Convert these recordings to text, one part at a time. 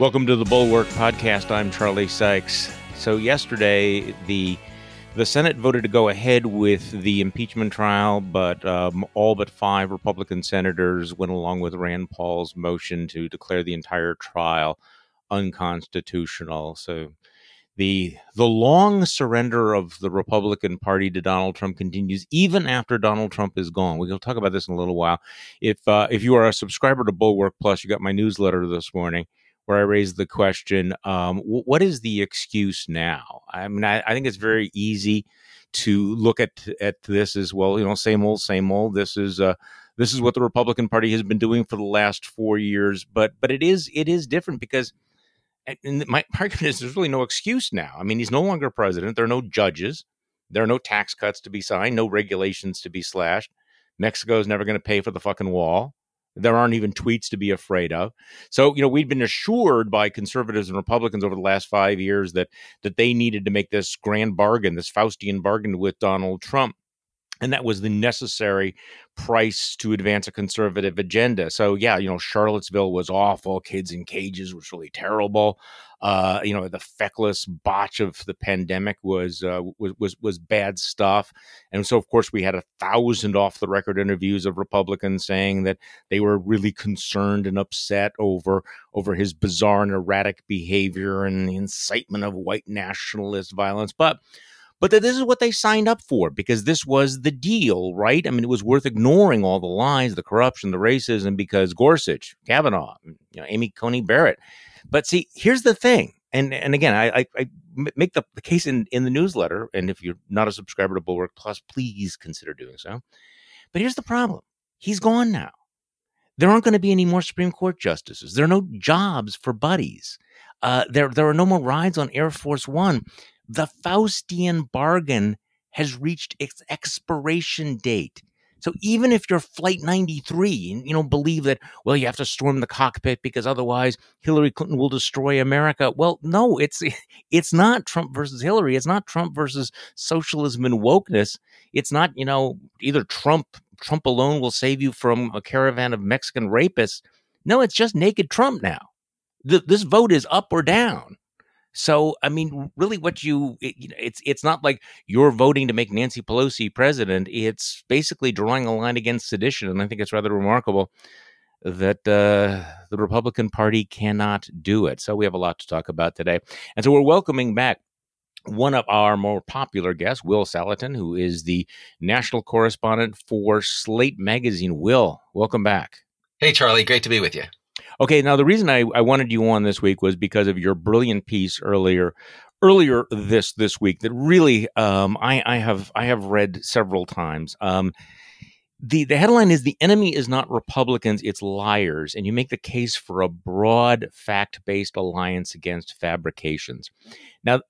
Welcome to the Bulwark Podcast. I'm Charlie Sykes. So yesterday, the the Senate voted to go ahead with the impeachment trial, but um, all but five Republican senators went along with Rand Paul's motion to declare the entire trial unconstitutional. So the the long surrender of the Republican Party to Donald Trump continues even after Donald Trump is gone. We'll talk about this in a little while. If uh, if you are a subscriber to Bulwark Plus, you got my newsletter this morning where I raised the question, um, what is the excuse now? I mean, I, I, think it's very easy to look at at this as well. You know, same old, same old. This is uh, this is what the Republican Party has been doing for the last four years. But but it is it is different because. My argument is there's really no excuse now. I mean, he's no longer president. There are no judges. There are no tax cuts to be signed, no regulations to be slashed. Mexico is never going to pay for the fucking wall. There aren't even tweets to be afraid of. So, you know, we've been assured by conservatives and Republicans over the last five years that that they needed to make this grand bargain, this Faustian bargain with Donald Trump. And that was the necessary price to advance a conservative agenda. So, yeah, you know, Charlottesville was awful. Kids in cages was really terrible. Uh, you know, the feckless botch of the pandemic was, uh, was was was bad stuff, and so of course we had a thousand off the record interviews of Republicans saying that they were really concerned and upset over over his bizarre and erratic behavior and the incitement of white nationalist violence, but but that this is what they signed up for because this was the deal, right? I mean, it was worth ignoring all the lies, the corruption, the racism because Gorsuch, Kavanaugh, you know, Amy Coney Barrett but see, here's the thing. And, and again, I, I, I make the, the case in, in the newsletter. And if you're not a subscriber to Bulwark Plus, please consider doing so. But here's the problem he's gone now. There aren't going to be any more Supreme Court justices. There are no jobs for buddies. Uh, there, there are no more rides on Air Force One. The Faustian bargain has reached its expiration date. So even if you're Flight 93 and you know believe that, well, you have to storm the cockpit because otherwise Hillary Clinton will destroy America. Well, no, it's it's not Trump versus Hillary. It's not Trump versus socialism and wokeness. It's not you know either Trump Trump alone will save you from a caravan of Mexican rapists. No, it's just naked Trump now. This vote is up or down. So, I mean, really, what you, it, it's it's not like you're voting to make Nancy Pelosi president. It's basically drawing a line against sedition, and I think it's rather remarkable that uh, the Republican Party cannot do it. So, we have a lot to talk about today, and so we're welcoming back one of our more popular guests, Will Saletan, who is the national correspondent for Slate Magazine. Will, welcome back. Hey, Charlie, great to be with you. Okay, now the reason I, I wanted you on this week was because of your brilliant piece earlier earlier this this week that really um, I, I have I have read several times. Um, the the headline is the enemy is not Republicans, it's liars, and you make the case for a broad fact based alliance against fabrications. Now,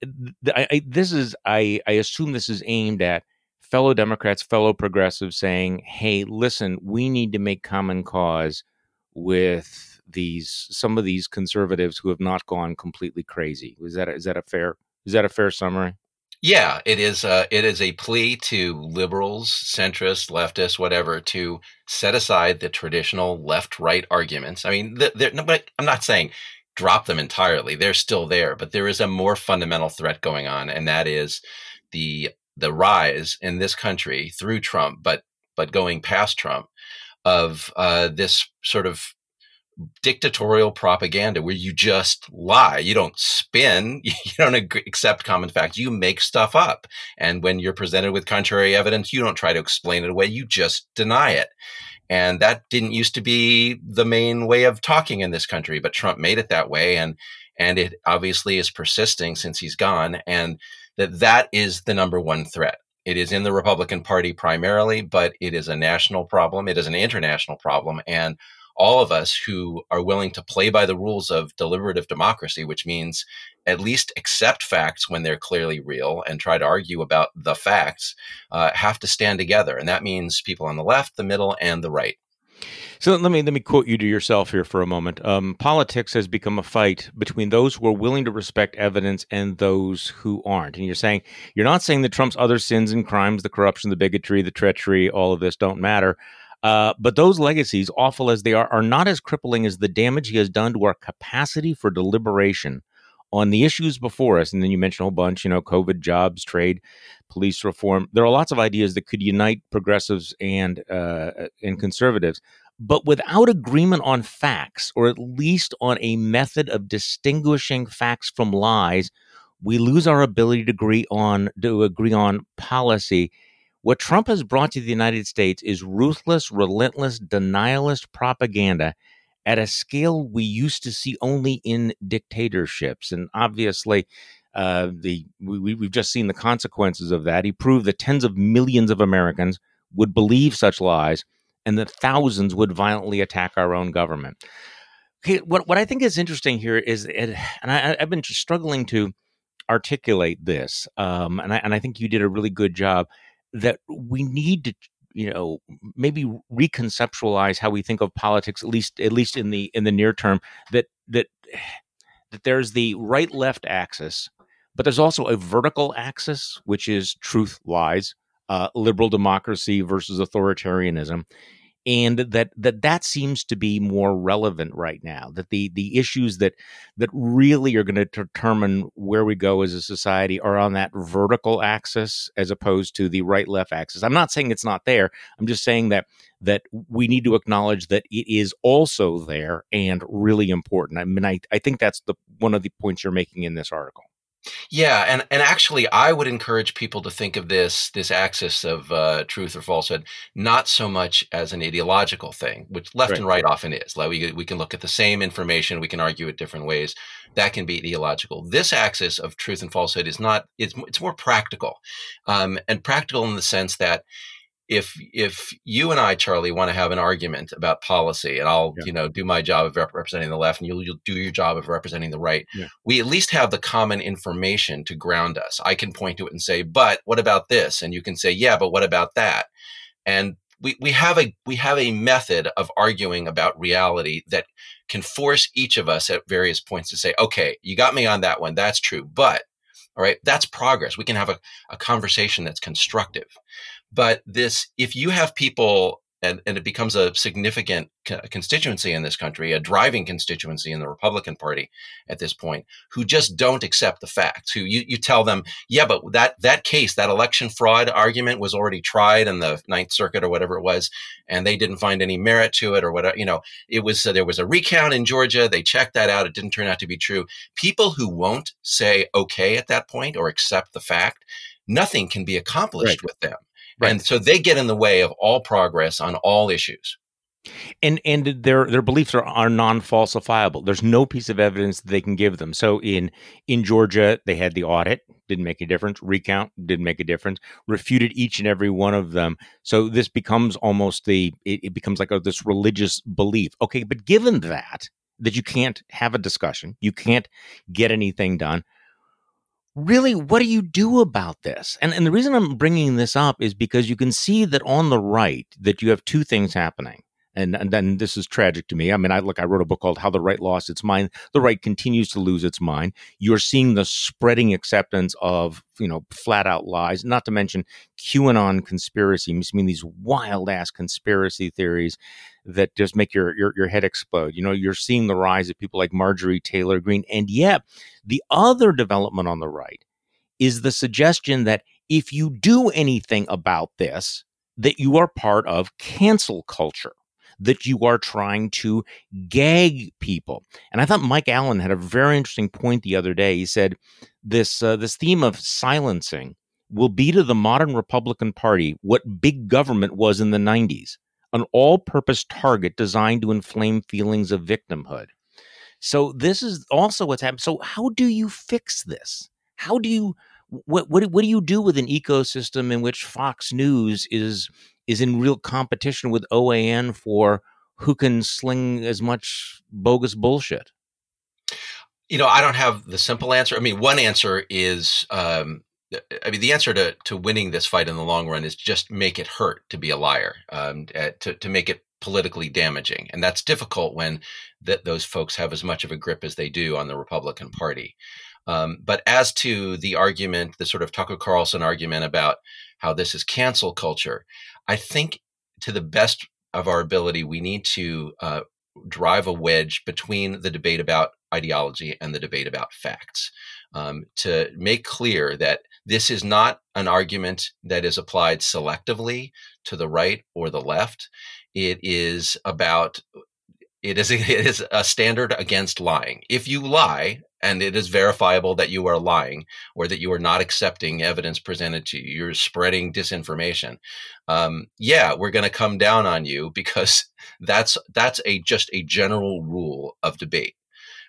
I, I, this is I, I assume this is aimed at fellow Democrats, fellow progressives, saying, "Hey, listen, we need to make common cause with." These some of these conservatives who have not gone completely crazy. Is that is that a fair is that a fair summary? Yeah, it is. Uh, it is a plea to liberals, centrists, leftists, whatever, to set aside the traditional left-right arguments. I mean, no, but I'm not saying drop them entirely; they're still there. But there is a more fundamental threat going on, and that is the the rise in this country through Trump, but but going past Trump, of uh, this sort of dictatorial propaganda where you just lie. You don't spin. You don't accept common facts. You make stuff up. And when you're presented with contrary evidence, you don't try to explain it away. You just deny it. And that didn't used to be the main way of talking in this country, but Trump made it that way. And, and it obviously is persisting since he's gone. And that that is the number one threat. It is in the Republican Party primarily, but it is a national problem. It is an international problem. And all of us who are willing to play by the rules of deliberative democracy, which means at least accept facts when they're clearly real and try to argue about the facts, uh, have to stand together. And that means people on the left, the middle, and the right. So let me let me quote you to yourself here for a moment. Um, politics has become a fight between those who are willing to respect evidence and those who aren't. And you're saying you're not saying that Trump's other sins and crimes, the corruption, the bigotry, the treachery, all of this don't matter. Uh, but those legacies, awful as they are, are not as crippling as the damage he has done to our capacity for deliberation on the issues before us. And then you mentioned a whole bunch, you know, COVID, jobs, trade, police reform. There are lots of ideas that could unite progressives and uh, and conservatives, but without agreement on facts, or at least on a method of distinguishing facts from lies, we lose our ability to agree on to agree on policy what Trump has brought to the United States is ruthless, relentless, denialist propaganda at a scale we used to see only in dictatorships. And obviously, uh, the we, we've just seen the consequences of that. He proved that tens of millions of Americans would believe such lies, and that thousands would violently attack our own government. Okay, what what I think is interesting here is, and I, have been struggling to articulate this, um, and I and I think you did a really good job that we need to you know maybe reconceptualize how we think of politics at least at least in the in the near term that that that there's the right left axis but there's also a vertical axis which is truth lies uh, liberal democracy versus authoritarianism and that that that seems to be more relevant right now that the the issues that that really are going to determine where we go as a society are on that vertical axis as opposed to the right left axis. I'm not saying it's not there. I'm just saying that that we need to acknowledge that it is also there and really important. I mean i, I think that's the one of the points you're making in this article yeah, and and actually, I would encourage people to think of this this axis of uh, truth or falsehood not so much as an ideological thing, which left right. and right often is. Like we we can look at the same information, we can argue it different ways. That can be ideological. This axis of truth and falsehood is not. It's it's more practical, um, and practical in the sense that if if you and I, Charlie, want to have an argument about policy, and I'll yeah. you know do my job of rep- representing the left, and you'll, you'll do your job of representing the right, yeah. we at least have the common information to ground us. I can point to it and say, "But what about this?" And you can say, "Yeah, but what about that?" And we we have a we have a method of arguing about reality that can force each of us at various points to say, "Okay, you got me on that one. That's true, but." All right, that's progress. We can have a, a conversation that's constructive. But this, if you have people and, and, it becomes a significant constituency in this country, a driving constituency in the Republican Party at this point, who just don't accept the facts. Who you, you tell them, yeah, but that that case, that election fraud argument was already tried in the Ninth Circuit or whatever it was, and they didn't find any merit to it or whatever. You know, it was uh, there was a recount in Georgia. They checked that out. It didn't turn out to be true. People who won't say okay at that point or accept the fact, nothing can be accomplished right. with them. Right. And so they get in the way of all progress on all issues. And and their their beliefs are, are non falsifiable. There's no piece of evidence that they can give them. So in in Georgia, they had the audit, didn't make a difference. Recount didn't make a difference. Refuted each and every one of them. So this becomes almost the it, it becomes like a, this religious belief. Okay, but given that that you can't have a discussion, you can't get anything done really, what do you do about this? And, and the reason I'm bringing this up is because you can see that on the right that you have two things happening. And, and then this is tragic to me. I mean, I look, I wrote a book called How the Right Lost Its Mind. The right continues to lose its mind. You're seeing the spreading acceptance of, you know, flat out lies, not to mention QAnon conspiracy. I mean, these wild ass conspiracy theories that just make your, your, your head explode. You know, you're seeing the rise of people like Marjorie Taylor Greene. And yet, the other development on the right is the suggestion that if you do anything about this, that you are part of cancel culture, that you are trying to gag people. And I thought Mike Allen had a very interesting point the other day. He said this uh, this theme of silencing will be to the modern Republican Party what big government was in the 90s an all purpose target designed to inflame feelings of victimhood. So, this is also what's happening. So, how do you fix this? How do you what, what what do you do with an ecosystem in which Fox News is is in real competition with OAN for who can sling as much bogus bullshit? You know, I don't have the simple answer. I mean, one answer is um, I mean, the answer to, to winning this fight in the long run is just make it hurt to be a liar, um, uh, to, to make it politically damaging. And that's difficult when those folks have as much of a grip as they do on the Republican Party. Um, but as to the argument, the sort of Tucker Carlson argument about how this is cancel culture, I think to the best of our ability, we need to uh, drive a wedge between the debate about ideology and the debate about facts um, to make clear that this is not an argument that is applied selectively to the right or the left. It is about it is a, it is a standard against lying. If you lie and it is verifiable that you are lying or that you are not accepting evidence presented to you, you're spreading disinformation. Um, yeah, we're going to come down on you because that's that's a just a general rule of debate.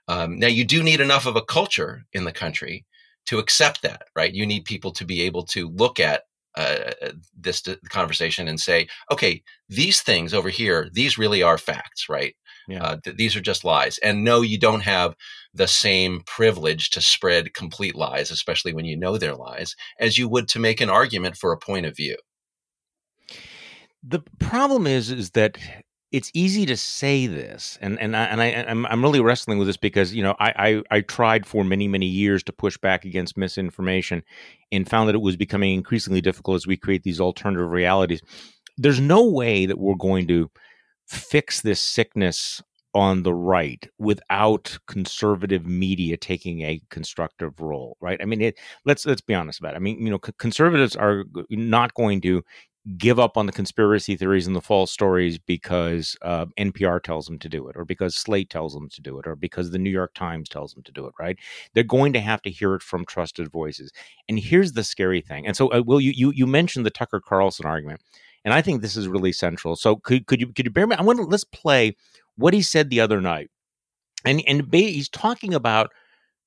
Um, now, you do need enough of a culture in the country to accept that, right? You need people to be able to look at uh, this conversation and say, okay, these things over here, these really are facts, right? Yeah. Uh, th- these are just lies. And no, you don't have the same privilege to spread complete lies, especially when you know they're lies, as you would to make an argument for a point of view. The problem is, is that it's easy to say this, and and I, and I I'm, I'm really wrestling with this because you know I, I I tried for many many years to push back against misinformation, and found that it was becoming increasingly difficult as we create these alternative realities. There's no way that we're going to fix this sickness on the right without conservative media taking a constructive role right i mean it, let's let's be honest about it i mean you know c- conservatives are not going to give up on the conspiracy theories and the false stories because uh, NPR tells them to do it, or because Slate tells them to do it, or because the New York Times tells them to do it. Right? They're going to have to hear it from trusted voices. And here's the scary thing. And so, uh, Will, you you you mentioned the Tucker Carlson argument. And I think this is really central. So could could you could you bear me? I want to let's play what he said the other night, and and he's talking about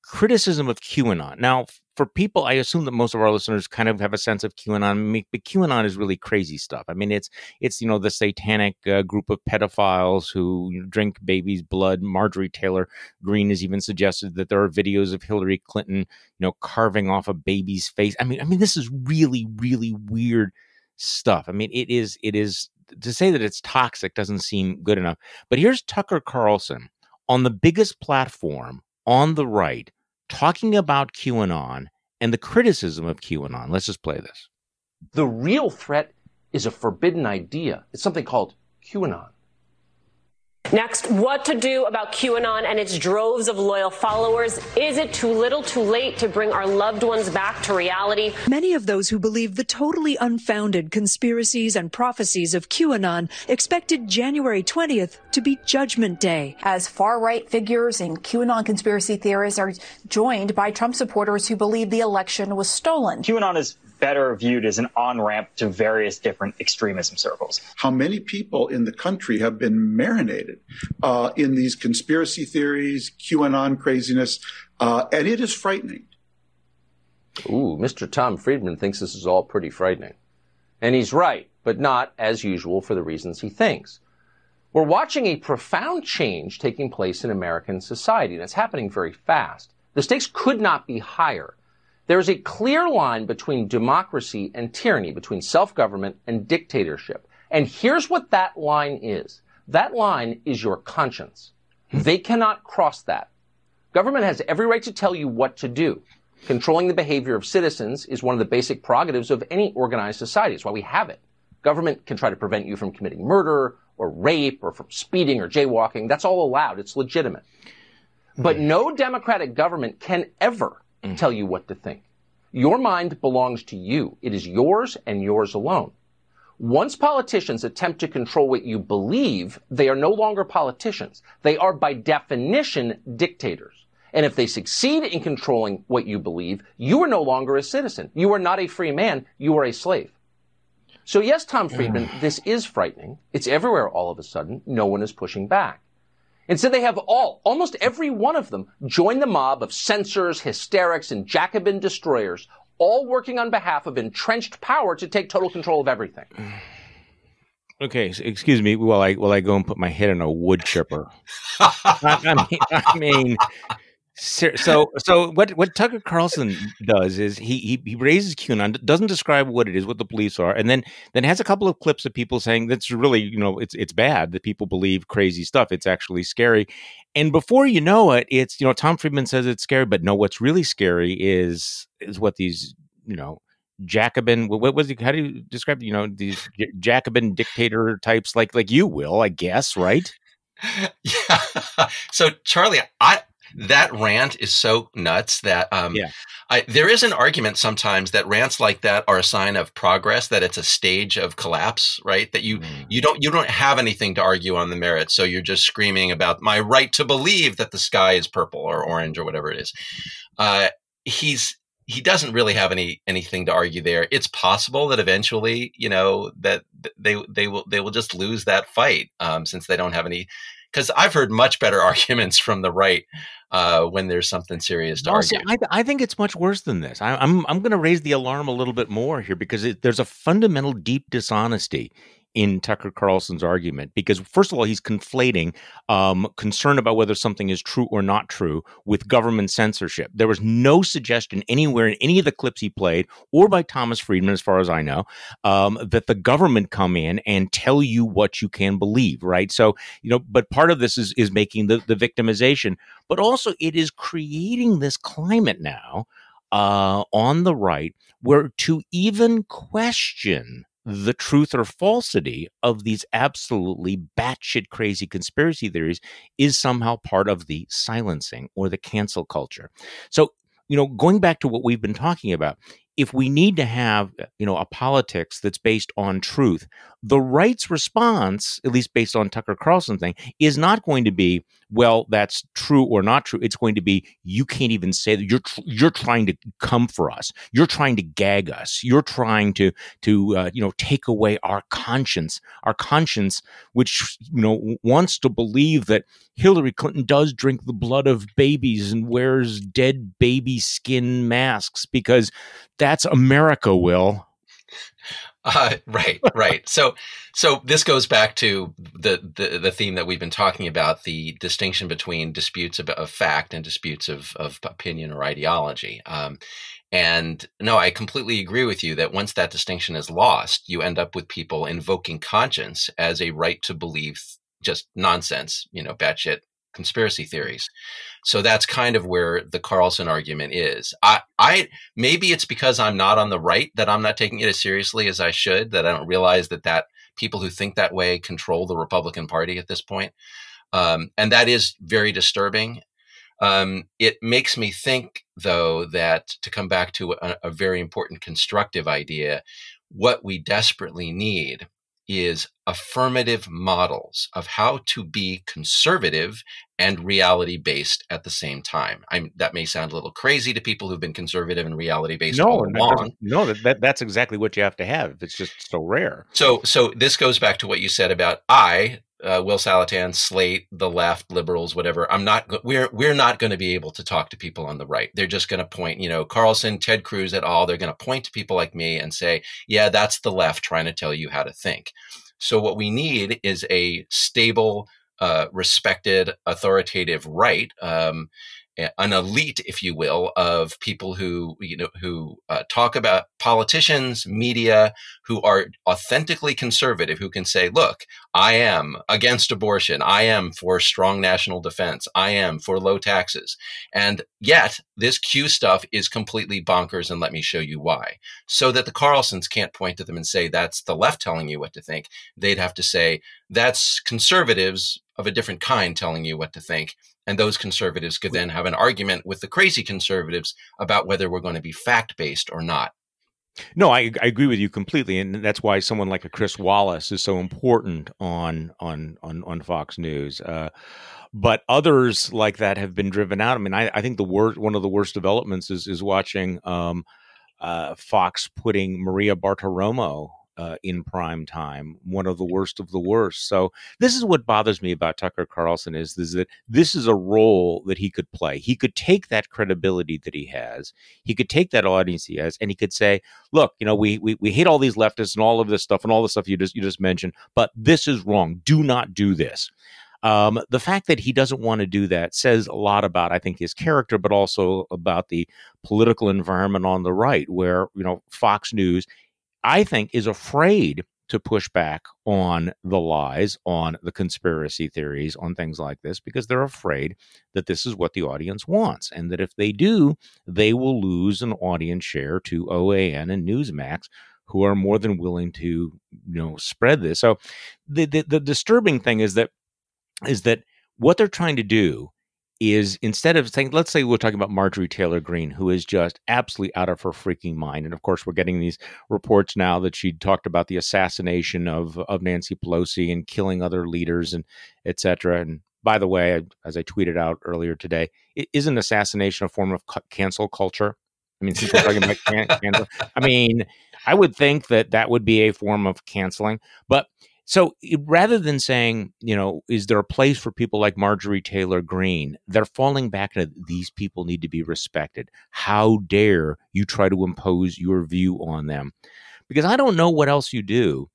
criticism of QAnon. Now, for people, I assume that most of our listeners kind of have a sense of QAnon. But QAnon is really crazy stuff. I mean, it's it's you know the satanic uh, group of pedophiles who drink babies' blood. Marjorie Taylor Greene has even suggested that there are videos of Hillary Clinton, you know, carving off a baby's face. I mean, I mean, this is really, really weird stuff. I mean, it is it is to say that it's toxic doesn't seem good enough. But here's Tucker Carlson on the biggest platform on the right talking about QAnon and the criticism of QAnon. Let's just play this. The real threat is a forbidden idea. It's something called QAnon. Next, what to do about QAnon and its droves of loyal followers. Is it too little too late to bring our loved ones back to reality? Many of those who believe the totally unfounded conspiracies and prophecies of QAnon expected January 20th to be Judgment Day. As far right figures and QAnon conspiracy theorists are joined by Trump supporters who believe the election was stolen. QAnon is better viewed as an on ramp to various different extremism circles. How many people in the country have been marinated uh, in these conspiracy theories, QAnon craziness, uh, and it is frightening. Ooh, Mr. Tom Friedman thinks this is all pretty frightening. And he's right, but not, as usual, for the reasons he thinks. We're watching a profound change taking place in American society, and it's happening very fast. The stakes could not be higher. There is a clear line between democracy and tyranny, between self-government and dictatorship. And here's what that line is. That line is your conscience. Hmm. They cannot cross that. Government has every right to tell you what to do. Controlling the behavior of citizens is one of the basic prerogatives of any organized society. It's why we have it. Government can try to prevent you from committing murder or rape or from speeding or jaywalking. That's all allowed. It's legitimate. But hmm. no democratic government can ever mm. tell you what to think. Your mind belongs to you. It is yours and yours alone. Once politicians attempt to control what you believe, they are no longer politicians. They are by definition dictators. And if they succeed in controlling what you believe, you are no longer a citizen. You are not a free man. You are a slave. So yes, Tom Friedman, this is frightening. It's everywhere all of a sudden. No one is pushing back. Instead, they have all, almost every one of them, join the mob of censors, hysterics, and Jacobin destroyers, all working on behalf of entrenched power to take total control of everything. Okay, so excuse me while I while I go and put my head in a wood chipper. I, mean, I mean, so so what what Tucker Carlson does is he, he he raises QAnon, doesn't describe what it is, what the beliefs are, and then then has a couple of clips of people saying that's really you know it's it's bad that people believe crazy stuff. It's actually scary, and before you know it, it's you know Tom Friedman says it's scary, but no, what's really scary is is what these you know Jacobin. What was it? How do you describe? You know, these Jacobin dictator types, like like you will, I guess, right? yeah. So Charlie, I that rant is so nuts that um, yeah. I, there is an argument sometimes that rants like that are a sign of progress, that it's a stage of collapse, right? That you mm. you don't you don't have anything to argue on the merits, so you're just screaming about my right to believe that the sky is purple or orange or whatever it is. Uh, he's he doesn't really have any anything to argue there. It's possible that eventually, you know, that they they will they will just lose that fight um, since they don't have any. Because I've heard much better arguments from the right uh, when there's something serious to argue. I, I, think it's much worse than this. I, am I'm, I'm going to raise the alarm a little bit more here because it, there's a fundamental deep dishonesty in Tucker Carlson's argument because, first of all, he's conflating um, concern about whether something is true or not true with government censorship. There was no suggestion anywhere in any of the clips he played or by Thomas Friedman, as far as I know, um, that the government come in and tell you what you can believe, right? So, you know, but part of this is is making the, the victimization, but also it is creating this climate now uh, on the right where to even question the truth or falsity of these absolutely batshit crazy conspiracy theories is somehow part of the silencing or the cancel culture. So, you know, going back to what we've been talking about, if we need to have, uh, you know, a politics that's based on truth, the right's response, at least based on Tucker Carlson thing, is not going to be, well, that's true or not true. It's going to be, you can't even say that you're tr- you're trying to come for us. You're trying to gag us. You're trying to to uh, you know take away our conscience, our conscience, which you know wants to believe that Hillary Clinton does drink the blood of babies and wears dead baby skin masks because that's America. Will uh, right, right. So, so this goes back to the, the, the theme that we've been talking about: the distinction between disputes of, of fact and disputes of of opinion or ideology. Um, and no, I completely agree with you that once that distinction is lost, you end up with people invoking conscience as a right to believe just nonsense, you know, batshit conspiracy theories. So that's kind of where the Carlson argument is. I, I maybe it's because I'm not on the right that I'm not taking it as seriously as I should. That I don't realize that that people who think that way control the Republican Party at this point, um, and that is very disturbing. Um, it makes me think, though, that to come back to a, a very important constructive idea, what we desperately need is affirmative models of how to be conservative and reality based at the same time. I'm, that may sound a little crazy to people who've been conservative and reality based no, all along. No, that, that, that's exactly what you have to have. It's just so rare. So, so this goes back to what you said about I uh, Will Saletan, Slate, the left, liberals, whatever. I'm not. We're we're not going to be able to talk to people on the right. They're just going to point, you know, Carlson, Ted Cruz, et al. They're going to point to people like me and say, "Yeah, that's the left trying to tell you how to think." So what we need is a stable, uh, respected, authoritative right. Um, an elite, if you will, of people who you know who uh, talk about politicians, media, who are authentically conservative, who can say, "Look, I am against abortion. I am for strong national defense. I am for low taxes." And yet, this Q stuff is completely bonkers, and let me show you why. So that the Carlsons can't point to them and say that's the left telling you what to think. They'd have to say that's conservatives of a different kind telling you what to think and those conservatives could then have an argument with the crazy conservatives about whether we're going to be fact based or not. No, I, I agree with you completely, and that's why someone like a Chris Wallace is so important on on on, on Fox News. Uh, but others like that have been driven out. I mean, I, I think the worst one of the worst developments is is watching um, uh, Fox putting Maria Bartiromo uh, in prime time, one of the worst of the worst. So this is what bothers me about Tucker Carlson is, is that this is a role that he could play. He could take that credibility that he has, he could take that audience he has, and he could say, "Look, you know, we we, we hate all these leftists and all of this stuff and all the stuff you just you just mentioned, but this is wrong. Do not do this." Um, the fact that he doesn't want to do that says a lot about, I think, his character, but also about the political environment on the right, where you know Fox News I think, is afraid to push back on the lies, on the conspiracy theories, on things like this, because they're afraid that this is what the audience wants. And that if they do, they will lose an audience share to OAN and Newsmax, who are more than willing to, you know, spread this. So the, the, the disturbing thing is that is that what they're trying to do is instead of saying, let's say we're talking about Marjorie Taylor Greene, who is just absolutely out of her freaking mind. And of course, we're getting these reports now that she talked about the assassination of, of Nancy Pelosi and killing other leaders and et cetera. And by the way, as I tweeted out earlier today, it is an assassination a form of cancel culture? I mean, since we're talking about can- cancel, I mean, I would think that that would be a form of canceling. But so rather than saying, you know, is there a place for people like Marjorie Taylor Greene? They're falling back into these people need to be respected. How dare you try to impose your view on them? Because I don't know what else you do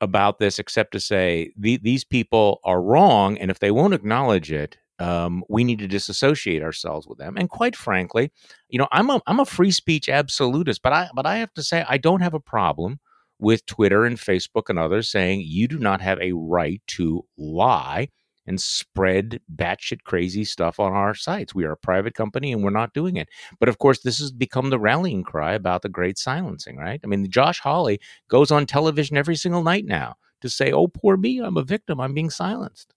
about this except to say the, these people are wrong. And if they won't acknowledge it, um, we need to disassociate ourselves with them. And quite frankly, you know, I'm a I'm a free speech absolutist, but I but I have to say I don't have a problem with Twitter and Facebook and others saying you do not have a right to lie and spread batshit crazy stuff on our sites. We are a private company and we're not doing it. But of course, this has become the rallying cry about the great silencing, right? I mean, Josh Hawley goes on television every single night now to say, oh, poor me, I'm a victim, I'm being silenced.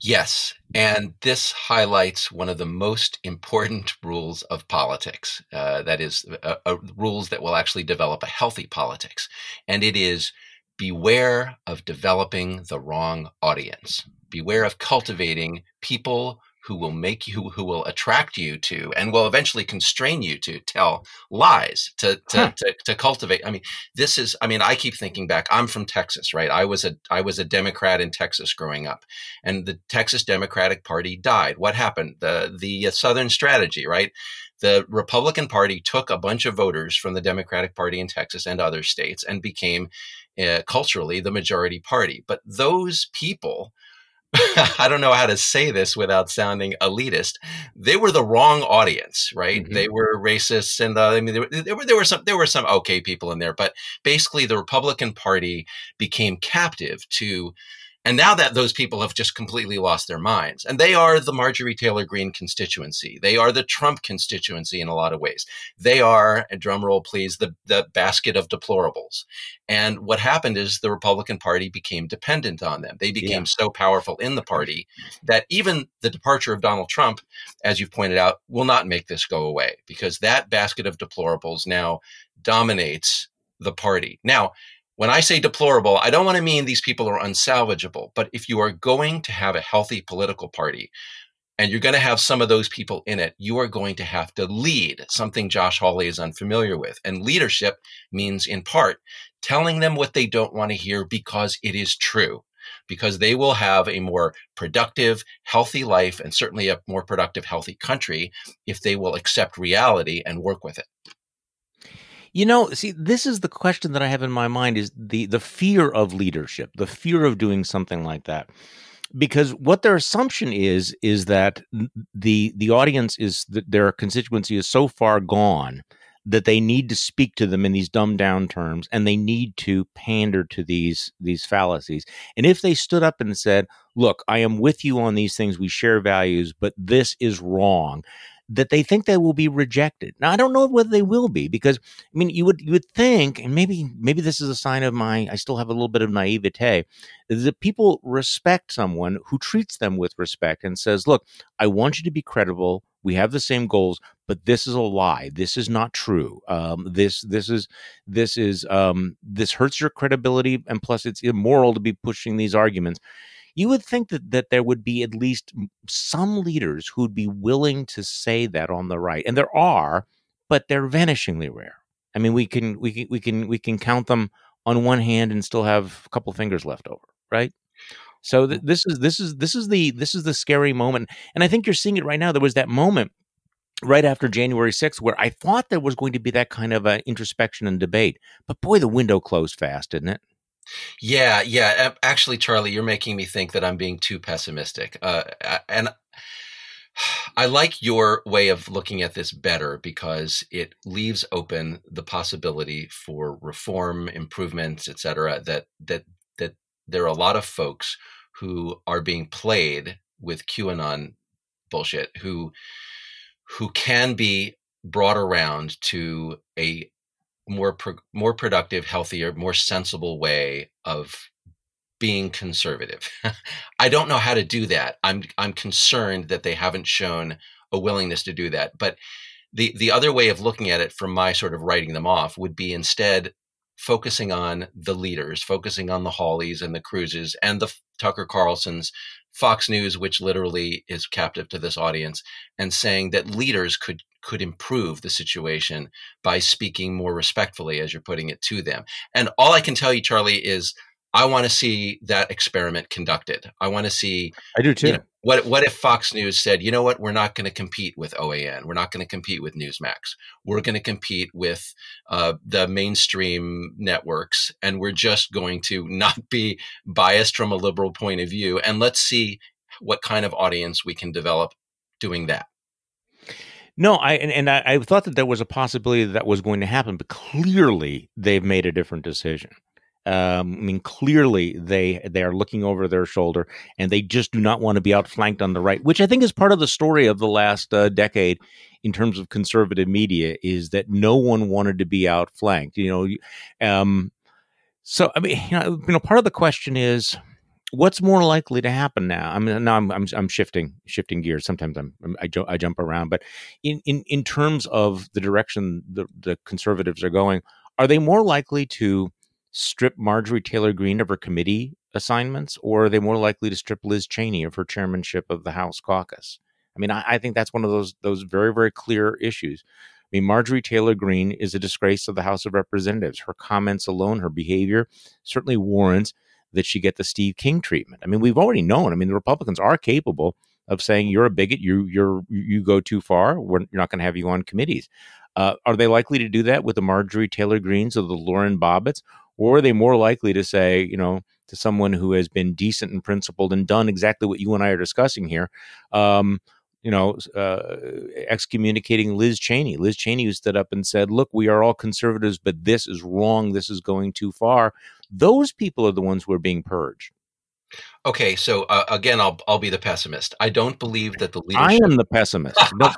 Yes. And this highlights one of the most important rules of politics. Uh, that is, uh, uh, rules that will actually develop a healthy politics. And it is beware of developing the wrong audience. Beware of cultivating people who will make you who will attract you to and will eventually constrain you to tell lies to to, huh. to to cultivate. I mean this is i mean i keep thinking back i'm from texas right? I was a i was a democrat in texas growing up and the texas democratic party died. What happened? The the uh, southern strategy right? The Republican Party took a bunch of voters from the Democratic Party in Texas and other states and became uh, culturally the majority party. But those people I don't know how to say this without sounding elitist. They were the wrong audience, right? Mm-hmm. They were racists, and uh, I mean, there were, there were, there were some there were some okay people in there, but basically, the Republican Party became captive to and now that those people have just completely lost their minds, and they are the Marjorie Taylor Greene constituency, they are the Trump constituency in a lot of ways. They are, drum roll please, the, the basket of deplorables. And what happened is the Republican Party became dependent on them. They became yeah. so powerful in the party that even the departure of Donald Trump, as you've pointed out, will not make this go away because that basket of deplorables now dominates the party. Now, when I say deplorable, I don't want to mean these people are unsalvageable, but if you are going to have a healthy political party and you're going to have some of those people in it, you are going to have to lead something Josh Hawley is unfamiliar with. And leadership means, in part, telling them what they don't want to hear because it is true, because they will have a more productive, healthy life and certainly a more productive, healthy country if they will accept reality and work with it. You know, see, this is the question that I have in my mind is the the fear of leadership, the fear of doing something like that. Because what their assumption is is that the the audience is that their constituency is so far gone that they need to speak to them in these dumbed down terms and they need to pander to these these fallacies. And if they stood up and said, "Look, I am with you on these things. We share values, but this is wrong." That they think they will be rejected. Now I don't know whether they will be because I mean you would you would think, and maybe maybe this is a sign of my I still have a little bit of naivete, that people respect someone who treats them with respect and says, "Look, I want you to be credible. We have the same goals, but this is a lie. This is not true. Um, this this is this is um, this hurts your credibility, and plus it's immoral to be pushing these arguments." You would think that, that there would be at least some leaders who'd be willing to say that on the right. And there are, but they're vanishingly rare. I mean, we can we can we can we can count them on one hand and still have a couple fingers left over, right? So th- this is this is this is the this is the scary moment, and I think you're seeing it right now. There was that moment right after January 6th where I thought there was going to be that kind of a introspection and debate, but boy, the window closed fast, didn't it? Yeah, yeah. Actually, Charlie, you're making me think that I'm being too pessimistic. Uh, and I like your way of looking at this better because it leaves open the possibility for reform, improvements, et cetera, that that that there are a lot of folks who are being played with QAnon bullshit who who can be brought around to a more pro- more productive, healthier, more sensible way of being conservative. I don't know how to do that. I'm I'm concerned that they haven't shown a willingness to do that. But the the other way of looking at it from my sort of writing them off would be instead focusing on the leaders, focusing on the Hawleys and the Cruzes and the Tucker Carlsons, Fox News, which literally is captive to this audience, and saying that leaders could could improve the situation by speaking more respectfully, as you're putting it to them. And all I can tell you, Charlie, is I want to see that experiment conducted. I want to see. I do too. You know, what what if Fox News said, you know what, we're not going to compete with OAN, we're not going to compete with Newsmax, we're going to compete with uh, the mainstream networks, and we're just going to not be biased from a liberal point of view, and let's see what kind of audience we can develop doing that. No, I and, and I, I, thought that there was a possibility that, that was going to happen, but clearly they've made a different decision. Um, I mean, clearly they they are looking over their shoulder, and they just do not want to be outflanked on the right, which I think is part of the story of the last uh, decade in terms of conservative media. Is that no one wanted to be outflanked? You know, um, so I mean, you know, you know, part of the question is what's more likely to happen now? I mean, uh, now I'm, I'm, I'm shifting shifting gears. Sometimes I'm, I, I jump around, but in, in in terms of the direction the, the conservatives are going, are they more likely to strip Marjorie Taylor Greene of her committee assignments, or are they more likely to strip Liz Cheney of her chairmanship of the House caucus? I mean, I, I think that's one of those those very very clear issues. I mean, Marjorie Taylor Greene is a disgrace of the House of Representatives. Her comments alone, her behavior, certainly warrants that she get the Steve King treatment. I mean, we've already known. I mean, the Republicans are capable of saying you're a bigot, you you're you go too far. We're you're not going to have you on committees. Uh, are they likely to do that with the Marjorie Taylor Greenes or the Lauren Boeberts, or are they more likely to say, you know, to someone who has been decent and principled and done exactly what you and I are discussing here, um, you know, uh, excommunicating Liz Cheney. Liz Cheney who stood up and said, "Look, we are all conservatives, but this is wrong. This is going too far." Those people are the ones who are being purged. Okay, so uh, again, I'll I'll be the pessimist. I don't believe that the leadership. I am the pessimist. no,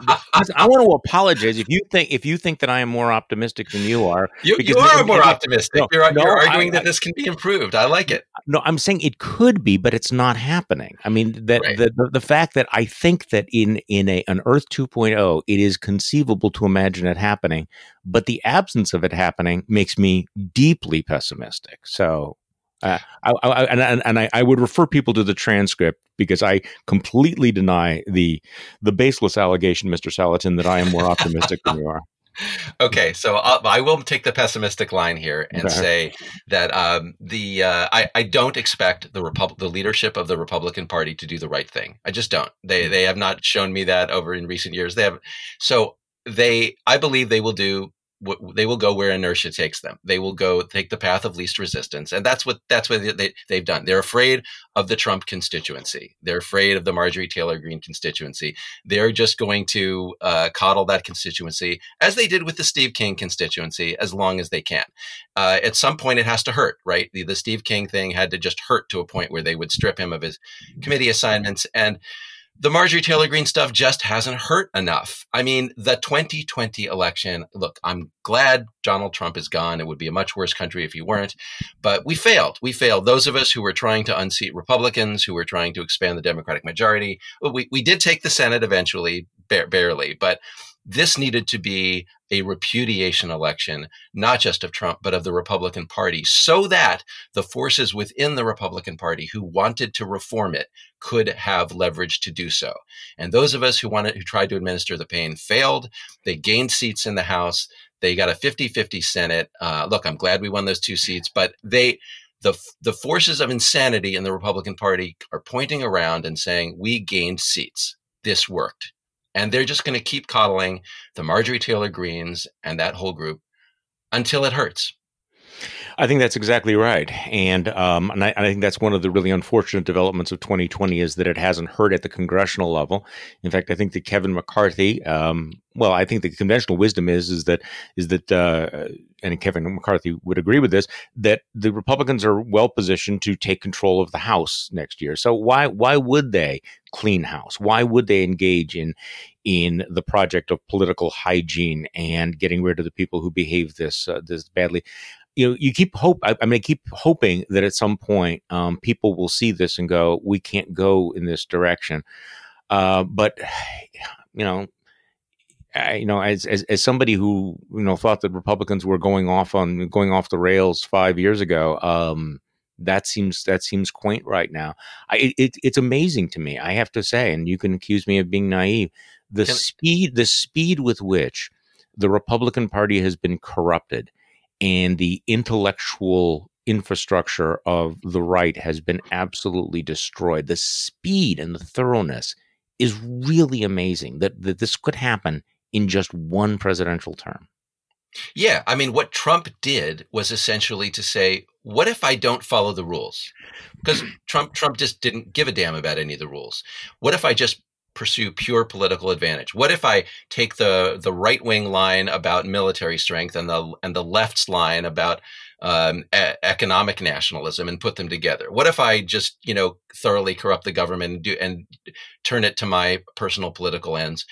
I want to apologize if you think if you think that I am more optimistic than you are. You, you are more optimistic. No, you're, no, you're arguing I, that this can be improved. I like it. No, I'm saying it could be, but it's not happening. I mean that right. the, the the fact that I think that in in a an Earth 2.0, it is conceivable to imagine it happening, but the absence of it happening makes me deeply pessimistic. So uh, I, I, and, and I, I, would refer people to the transcript because I completely deny the the baseless allegation, Mr. Saletan, that I am more optimistic than you are. Okay, so I'll, I will take the pessimistic line here and okay. say that um, the uh, I, I don't expect the Repub- the leadership of the Republican Party to do the right thing. I just don't. They they have not shown me that over in recent years. They have so they I believe they will do they will go where inertia takes them. They will go take the path of least resistance, and that's what that's what they, they've done. They're afraid of the Trump constituency. They're afraid of the Marjorie Taylor Greene constituency. They're just going to uh, coddle that constituency as they did with the Steve King constituency as long as they can. Uh, at some point, it has to hurt, right? The, the Steve King thing had to just hurt to a point where they would strip him of his committee assignments and the Marjorie Taylor Greene stuff just hasn't hurt enough. I mean, the 2020 election, look, I'm glad Donald Trump is gone. It would be a much worse country if he weren't. But we failed. We failed. Those of us who were trying to unseat Republicans, who were trying to expand the Democratic majority, we, we did take the Senate eventually, barely. But this needed to be a repudiation election, not just of Trump, but of the Republican Party, so that the forces within the Republican Party who wanted to reform it could have leverage to do so. And those of us who wanted, who tried to administer the pain failed. They gained seats in the House. They got a 50 50 Senate. Uh, look, I'm glad we won those two seats, but they, the, the forces of insanity in the Republican Party are pointing around and saying, we gained seats. This worked and they're just going to keep coddling the Marjorie Taylor Greenes and that whole group until it hurts. I think that's exactly right, and um, and I, I, think that's one of the really unfortunate developments of 2020 is that it hasn't hurt at the congressional level. In fact, I think that Kevin McCarthy, um, well, I think the conventional wisdom is is that is that, uh, and Kevin McCarthy would agree with this that the Republicans are well positioned to take control of the House next year. So why why would they clean house? Why would they engage in in the project of political hygiene and getting rid of the people who behave this uh, this badly? You know, you keep hope. I, I mean, I keep hoping that at some point um, people will see this and go, "We can't go in this direction." Uh, but you know, I, you know, as, as as somebody who you know thought that Republicans were going off on going off the rails five years ago, um, that seems that seems quaint right now. I, it, it's amazing to me, I have to say, and you can accuse me of being naive. The speed, the speed with which the Republican Party has been corrupted and the intellectual infrastructure of the right has been absolutely destroyed. The speed and the thoroughness is really amazing that, that this could happen in just one presidential term. Yeah, I mean, what Trump did was essentially to say, "What if I don't follow the rules?" Because Trump Trump just didn't give a damn about any of the rules. What if I just pursue pure political advantage? What if I take the the right wing line about military strength and the and the left's line about um, e- economic nationalism and put them together? What if I just you know thoroughly corrupt the government and do and turn it to my personal political ends?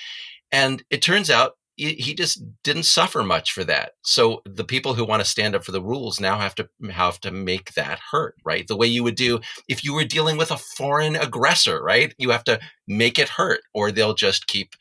And it turns out he just didn't suffer much for that. So the people who want to stand up for the rules now have to have to make that hurt, right? The way you would do if you were dealing with a foreign aggressor, right? You have to make it hurt, or they'll just keep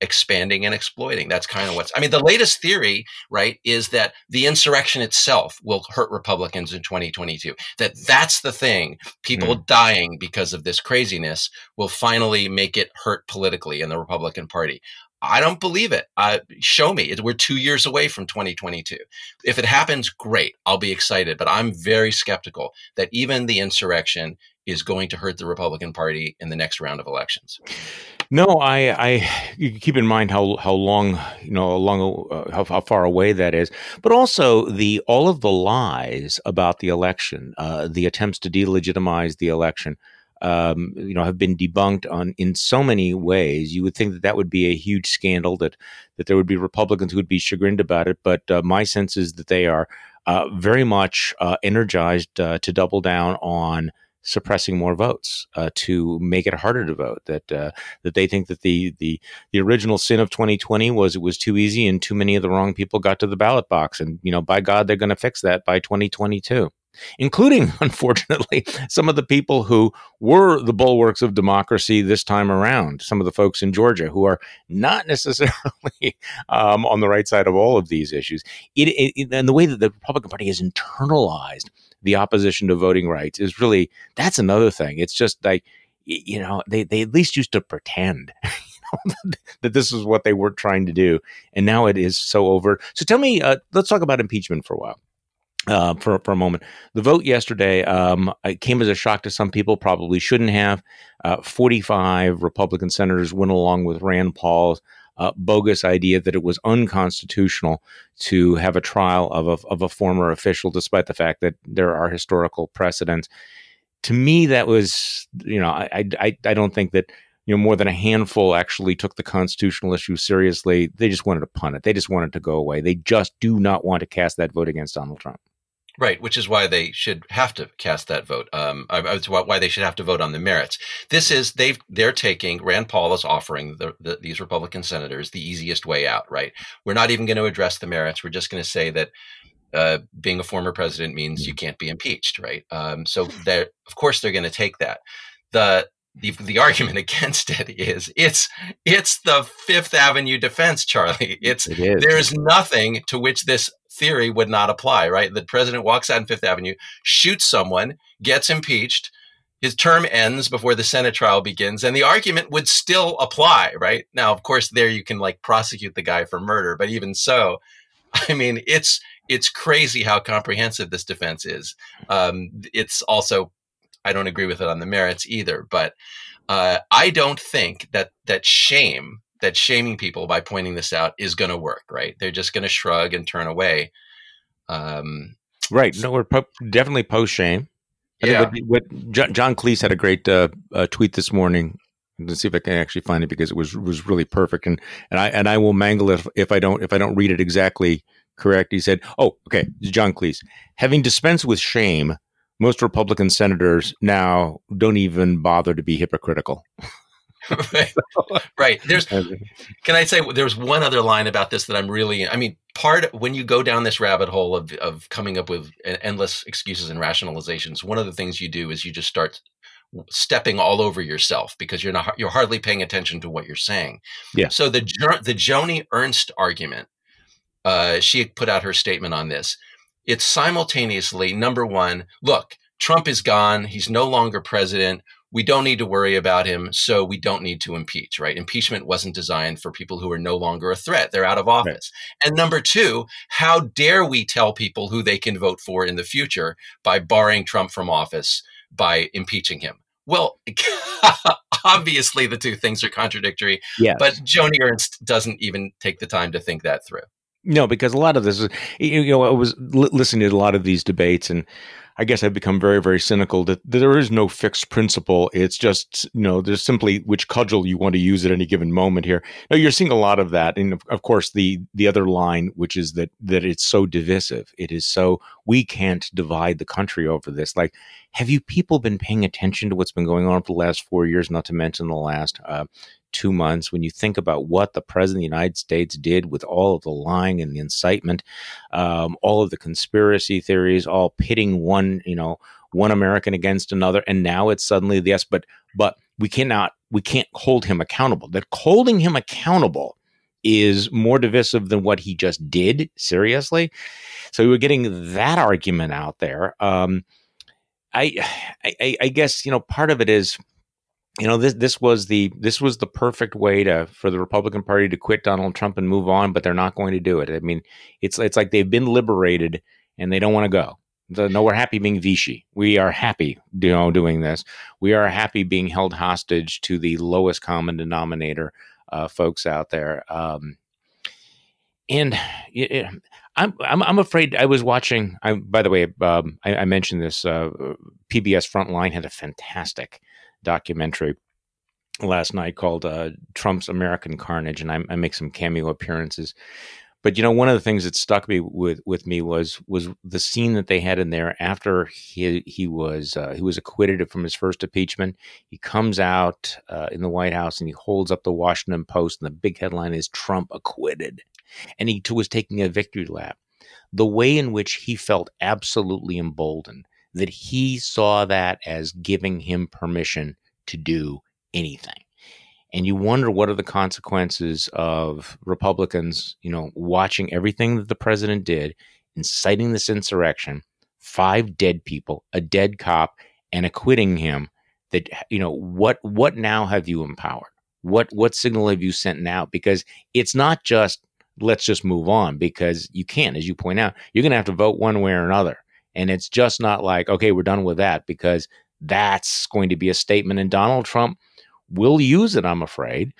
expanding and exploiting. That's kind of what's. I mean, the latest theory, right, is that the insurrection itself will hurt Republicans in 2022. That that's the thing. People mm. dying because of this craziness will finally make it hurt politically in the Republican Party. I don't believe it. Uh, show me. We're two years away from 2022. If it happens, great. I'll be excited. But I'm very skeptical that even the insurrection is going to hurt the Republican Party in the next round of elections. No, I, I keep in mind how how long you know long uh, how, how, far away that is, but also the all of the lies about the election, uh, the attempts to delegitimize the election um, you know, have been debunked on in so many ways. You would think that that would be a huge scandal. That that there would be Republicans who would be chagrined about it. But uh, my sense is that they are uh, very much uh, energized uh, to double down on suppressing more votes uh, to make it harder to vote. That uh, that they think that the the the original sin of 2020 was it was too easy and too many of the wrong people got to the ballot box. And you know, by God, they're going to fix that by 2022 including, unfortunately, some of the people who were the bulwarks of democracy this time around, some of the folks in Georgia who are not necessarily um, on the right side of all of these issues. It, it, and the way that the Republican Party has internalized the opposition to voting rights is really that's another thing. It's just like, you know, they, they at least used to pretend. that this is what they were trying to do, and now it is so over. So tell me, uh, let's talk about impeachment for a while uh, for for a moment. The vote yesterday um, it came as a shock to some people. Probably shouldn't have. Uh, Forty five Republican senators went along with Rand Paul's uh, bogus idea that it was unconstitutional to have a trial of a of a former official, despite the fact that there are historical precedents. To me, that was you know I I I don't think that you know more than a handful actually took the constitutional issue seriously. They just wanted to punt it. They just wanted to go away. They just do not want to cast that vote against Donald Trump. Right, which is why they should have to cast that vote. Um, it's why they should have to vote on the merits. This is they've they're taking Rand Paul is offering the, the, these Republican senators the easiest way out. Right, we're not even going to address the merits. We're just going to say that uh, being a former president means you can't be impeached. Right, um, so they're of course they're going to take that. The the, the argument against it is it's it's the Fifth Avenue defense, Charlie. It's it there is nothing to which this theory would not apply, right? The president walks out on Fifth Avenue, shoots someone, gets impeached, his term ends before the Senate trial begins, and the argument would still apply, right? Now, of course, there you can like prosecute the guy for murder, but even so, I mean, it's it's crazy how comprehensive this defense is. Um, it's also I don't agree with it on the merits either. But uh, I don't think that that shame, that shaming people by pointing this out, is going to work. Right? They're just going to shrug and turn away. Um, Right. No, we're po- definitely post shame. Yeah. What, what John, Cleese had a great uh, uh, tweet this morning. Let's see if I can actually find it because it was was really perfect, and and I and I will mangle it if, if I don't if I don't read it exactly correct. He said, "Oh, okay, John Cleese, having dispensed with shame, most Republican senators now don't even bother to be hypocritical." right. right. There's can I say there's one other line about this that I'm really I mean part when you go down this rabbit hole of of coming up with endless excuses and rationalizations one of the things you do is you just start stepping all over yourself because you're not you're hardly paying attention to what you're saying. Yeah. So the the Joni Ernst argument uh, she put out her statement on this. It's simultaneously number one, look, Trump is gone. He's no longer president we don't need to worry about him, so we don't need to impeach, right? Impeachment wasn't designed for people who are no longer a threat. They're out of office. Right. And number two, how dare we tell people who they can vote for in the future by barring Trump from office by impeaching him? Well, obviously the two things are contradictory, yes. but Joni Ernst doesn't even take the time to think that through. No, because a lot of this is, you know, I was listening to a lot of these debates and I guess I've become very, very cynical that, there is no fixed principle. It's just, you know, there's simply which cudgel you want to use at any given moment here. Now you're seeing a lot of that. And of, of course, the, the other line, which is that, that it's so divisive. It is so, we can't divide the country over this. Like, have you people been paying attention to what's been going on for the last four years, not to mention the last uh, two months, when you think about what the president of the United States did with all of the lying and the incitement, um, all of the conspiracy theories, all pitting one, you know, one American against another, and now it's suddenly yes, but but we cannot we can't hold him accountable. That holding him accountable is more divisive than what he just did. Seriously, so we were getting that argument out there. Um, I, I I guess you know part of it is you know this this was the this was the perfect way to for the Republican Party to quit Donald Trump and move on, but they're not going to do it. I mean, it's it's like they've been liberated and they don't want to go. The, no, we're happy being Vichy. We are happy, you know, doing this. We are happy being held hostage to the lowest common denominator, uh, folks out there. Um, and it, it, I'm, I'm I'm afraid. I was watching. I, by the way, um, I, I, mentioned this. Uh, PBS Frontline had a fantastic documentary last night called uh, Trump's American Carnage, and I, I, make some cameo appearances. But you know, one of the things that stuck me with with me was was the scene that they had in there after he he was uh, he was acquitted from his first impeachment. He comes out uh, in the White House and he holds up the Washington Post, and the big headline is Trump acquitted, and he was taking a victory lap. The way in which he felt absolutely emboldened that he saw that as giving him permission to do anything. And you wonder what are the consequences of Republicans, you know, watching everything that the president did, inciting this insurrection, five dead people, a dead cop, and acquitting him. That you know what what now have you empowered? What what signal have you sent now? Because it's not just let's just move on because you can't, as you point out, you're going to have to vote one way or another. And it's just not like, okay, we're done with that because that's going to be a statement. And Donald Trump will use it, I'm afraid,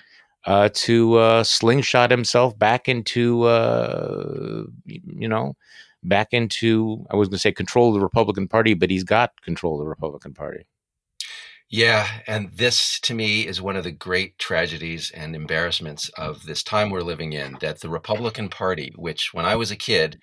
uh, to uh, slingshot himself back into, uh, you know, back into, I was going to say control of the Republican Party, but he's got control of the Republican Party. Yeah, and this to me is one of the great tragedies and embarrassments of this time we're living in that the Republican Party, which when I was a kid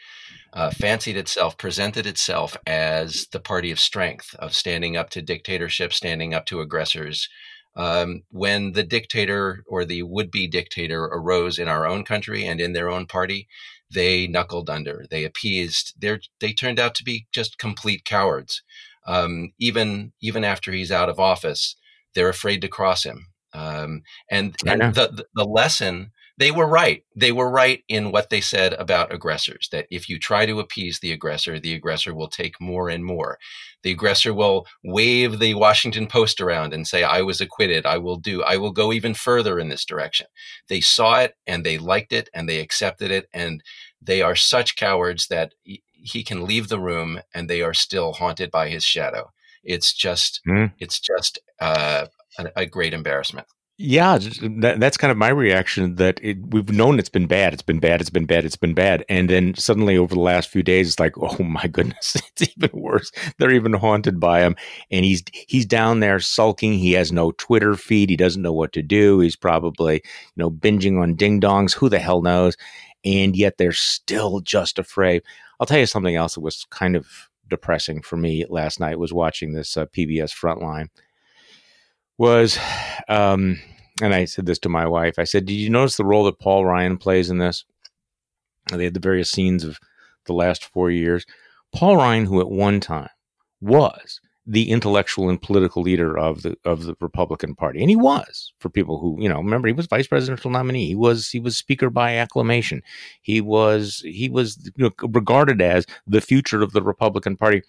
uh, fancied itself, presented itself as the party of strength, of standing up to dictatorship, standing up to aggressors. Um, when the dictator or the would be dictator arose in our own country and in their own party, they knuckled under, they appeased, they they turned out to be just complete cowards um, even even after he's out of office, they're afraid to cross him. Um, and and the the lesson they were right. They were right in what they said about aggressors. That if you try to appease the aggressor, the aggressor will take more and more. The aggressor will wave the Washington Post around and say, "I was acquitted. I will do. I will go even further in this direction." They saw it and they liked it and they accepted it and they are such cowards that he can leave the room and they are still haunted by his shadow. It's just, mm. it's just uh, a, a, great embarrassment. Yeah, that, that's kind of my reaction. That it, we've known it's been bad. It's been bad. It's been bad. It's been bad. And then suddenly, over the last few days, it's like, oh my goodness, it's even worse. They're even haunted by him, and he's he's down there sulking. He has no Twitter feed. He doesn't know what to do. He's probably you know binging on ding dongs. Who the hell knows? And yet they're still just afraid. I'll tell you something else that was kind of depressing for me last night. Was watching this uh, PBS Frontline was, um, and I said this to my wife. I said, "Did you notice the role that Paul Ryan plays in this?" They had the various scenes of the last four years. Paul Ryan, who at one time was the intellectual and political leader of the of the Republican Party, and he was for people who you know remember he was vice presidential nominee. He was he was speaker by acclamation. He was he was you know, regarded as the future of the Republican Party.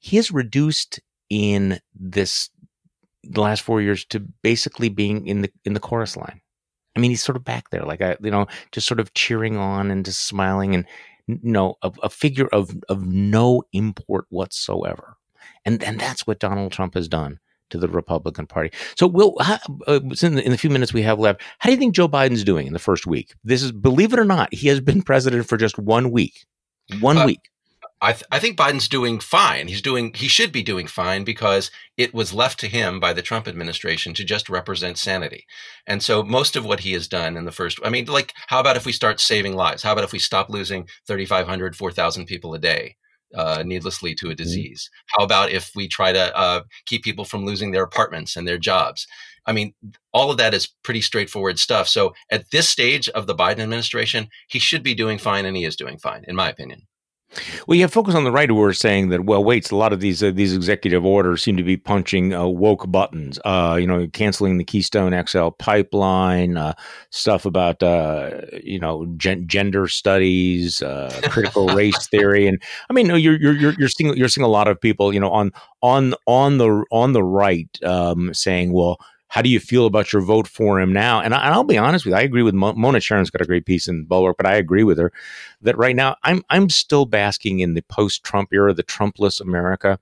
He is reduced in this the last four years to basically being in the in the chorus line. I mean, he's sort of back there, like I, you know, just sort of cheering on and just smiling, and you know, a, a figure of of no import whatsoever. And and that's what Donald Trump has done to the Republican Party. So, Will, how, uh, in, the, in the few minutes we have left, how do you think Joe Biden's doing in the first week? This is, believe it or not, he has been president for just one week. One uh, week. I, th- I think Biden's doing fine. He's doing he should be doing fine because it was left to him by the Trump administration to just represent sanity. And so most of what he has done in the first I mean like how about if we start saving lives? How about if we stop losing 3500 4000 people a day? Uh, needlessly to a mm-hmm. disease? Mm-hmm. How about if we try to uh, keep people from losing their apartments and their jobs? I mean, all of that is pretty straightforward stuff. So at this stage of the Biden administration, he should be doing fine, and he is doing fine, in my opinion. Well, you have folks on the right who are saying that, well, wait, a lot of these uh, these executive orders seem to be punching uh, woke buttons. Uh, you know, canceling the Keystone XL pipeline, uh, stuff about uh, you know gen- gender studies, uh, critical race theory, and I mean, you're you're you're seeing you're seeing a lot of people, you know, on on on the on the right um, saying, well how do you feel about your vote for him now? And, I, will be honest with you, I agree with Mo- Mona Charen's got a great piece in Bulwark, but I agree with her that right now I'm I'm still basking in the post-Trump era, the Trumpless America.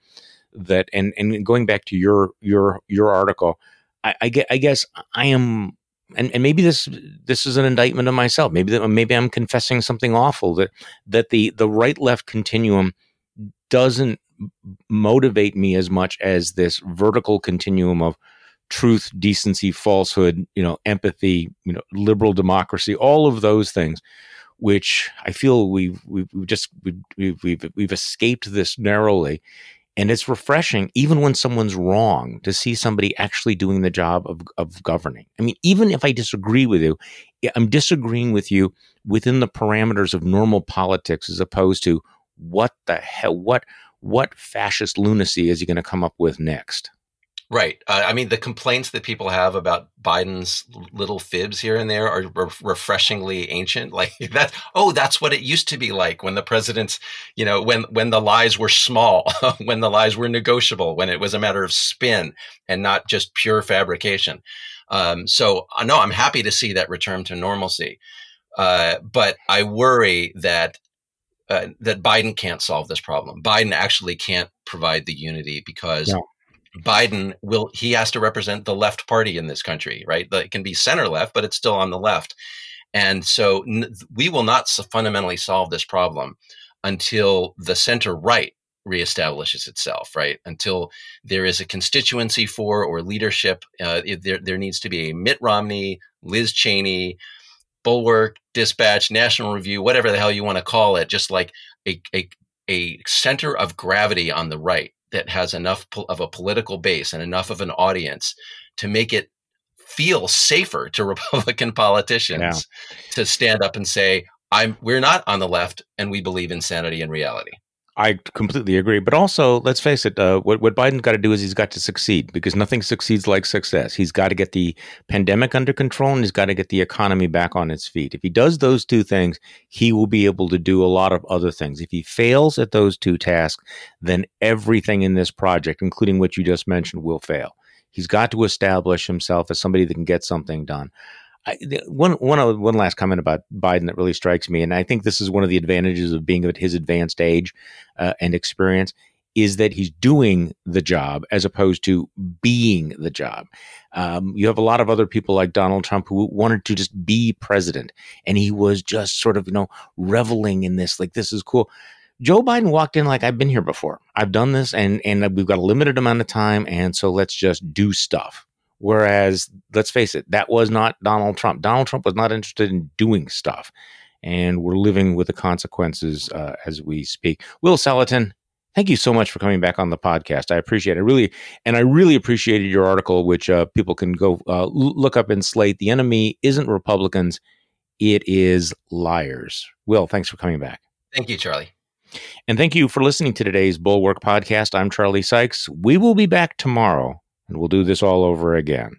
That and and going back to your your your article, I, get I guess I am and, and maybe this this is an indictment of myself. Maybe that maybe I'm confessing something awful that that the the right left continuum doesn't motivate me as much as this vertical continuum of truth, decency, falsehood, you know, empathy, you know, liberal democracy, all of those things, which I feel we've we've, just we've, we've we've escaped this narrowly, and it's refreshing even when someone's wrong to see somebody actually doing the job of of governing. I mean, even if I disagree with you, I'm disagreeing with you within the parameters of normal politics, as opposed to what the hell what what fascist lunacy is he going to come up with next? Right. Uh, I mean, the complaints that people have about Biden's little fibs here and there are re- refreshingly ancient. Like that. Oh, that's what it used to be like when the presidents, you know, when when the lies were small, when the lies were negotiable, when it was a matter of spin and not just pure fabrication. Um, so, uh, no, I'm happy to see that return to normalcy. Uh, but I worry that uh, that Biden can't solve this problem. Biden actually can't provide the unity because. No Biden will he has to represent the left party in this country, right? It can be center left, but it's still on the left. And so we will not fundamentally solve this problem until the center right reestablishes itself, right? Until there is a constituency for or leadership. Uh, there, there needs to be a Mitt Romney, Liz Cheney, Bulwark, Dispatch, National Review, whatever the hell you want to call it, just like a, a, a center of gravity on the right that has enough po- of a political base and enough of an audience to make it feel safer to Republican politicians yeah. to stand up and say, "I'm we're not on the left, and we believe in sanity and reality." I completely agree. But also, let's face it, uh, what, what Biden's got to do is he's got to succeed because nothing succeeds like success. He's got to get the pandemic under control and he's got to get the economy back on its feet. If he does those two things, he will be able to do a lot of other things. If he fails at those two tasks, then everything in this project, including what you just mentioned, will fail. He's got to establish himself as somebody that can get something done. I, one one one last comment about Biden that really strikes me, and I think this is one of the advantages of being at his advanced age uh, and experience. is that he's doing the job as opposed to being the job. Um, you have a lot of other people like Donald Trump who wanted to just be president, and he was just sort of, you know, reveling in this, like, this is cool. Joe Biden walked in like I've been here before. I've done this and and we've got a limited amount of time and so let's just do stuff. Whereas let's face it, that was not Donald Trump. Donald Trump was not interested in doing stuff. And we're living with the consequences uh, as we speak. Will Saletan, thank you so much for coming back on the podcast. I appreciate it. really, and I really appreciated your article, which uh, people can go uh, look up in Slate. The enemy isn't Republicans, it is liars. Will, thanks for coming back. Thank you, Charlie. And thank you for listening to today's Bulwark podcast. I'm Charlie Sykes. We will be back tomorrow and we'll do this all over again.